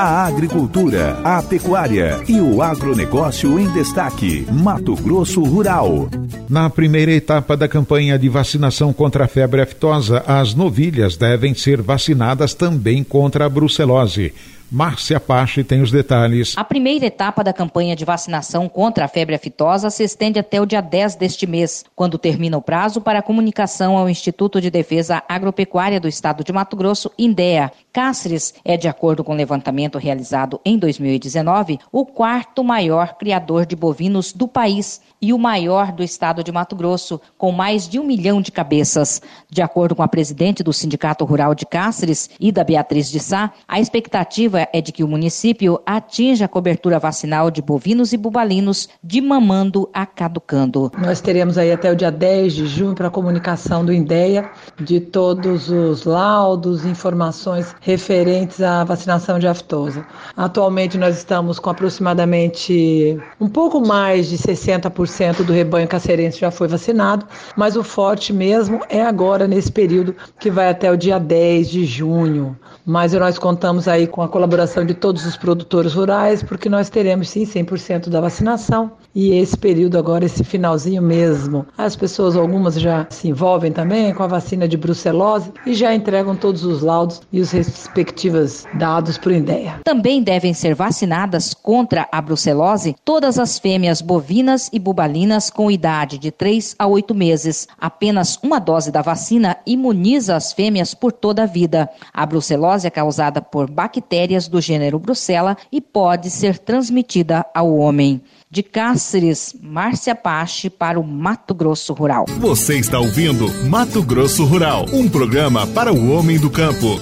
A agricultura, a pecuária e o agronegócio em destaque. Mato Grosso Rural. Na primeira etapa da campanha de vacinação contra a febre aftosa, as novilhas devem ser vacinadas também contra a brucelose. Márcia Pache tem os detalhes. A primeira etapa da campanha de vacinação contra a febre aftosa se estende até o dia 10 deste mês, quando termina o prazo para comunicação ao Instituto de Defesa Agropecuária do Estado de Mato Grosso, INDEA. Cáceres é, de acordo com o levantamento realizado em 2019, o quarto maior criador de bovinos do país e o maior do estado de Mato Grosso, com mais de um milhão de cabeças. De acordo com a presidente do Sindicato Rural de Cáceres, Ida Beatriz de Sá, a expectativa é de que o município atinja a cobertura vacinal de bovinos e bubalinos de mamando a caducando. Nós teremos aí até o dia 10 de junho para a comunicação do INDEA de todos os laudos, informações referentes à vacinação de aftosa. Atualmente nós estamos com aproximadamente um pouco mais de 60% 100% do rebanho cacerense já foi vacinado, mas o forte mesmo é agora nesse período que vai até o dia 10 de junho. Mas nós contamos aí com a colaboração de todos os produtores rurais, porque nós teremos sim 100% da vacinação e esse período agora, esse finalzinho mesmo. As pessoas, algumas já se envolvem também com a vacina de brucelose e já entregam todos os laudos e os respectivos dados para o INDEA. Também devem ser vacinadas contra a brucelose todas as fêmeas bovinas e bubalinas com idade de 3 a 8 meses. Apenas uma dose da vacina imuniza as fêmeas por toda a vida. A brucelose é causada por bactérias do gênero Brucella e pode ser transmitida ao homem. De Cáceres, Márcia Pache para o Mato Grosso Rural. Você está ouvindo Mato Grosso Rural, um programa para o homem do campo.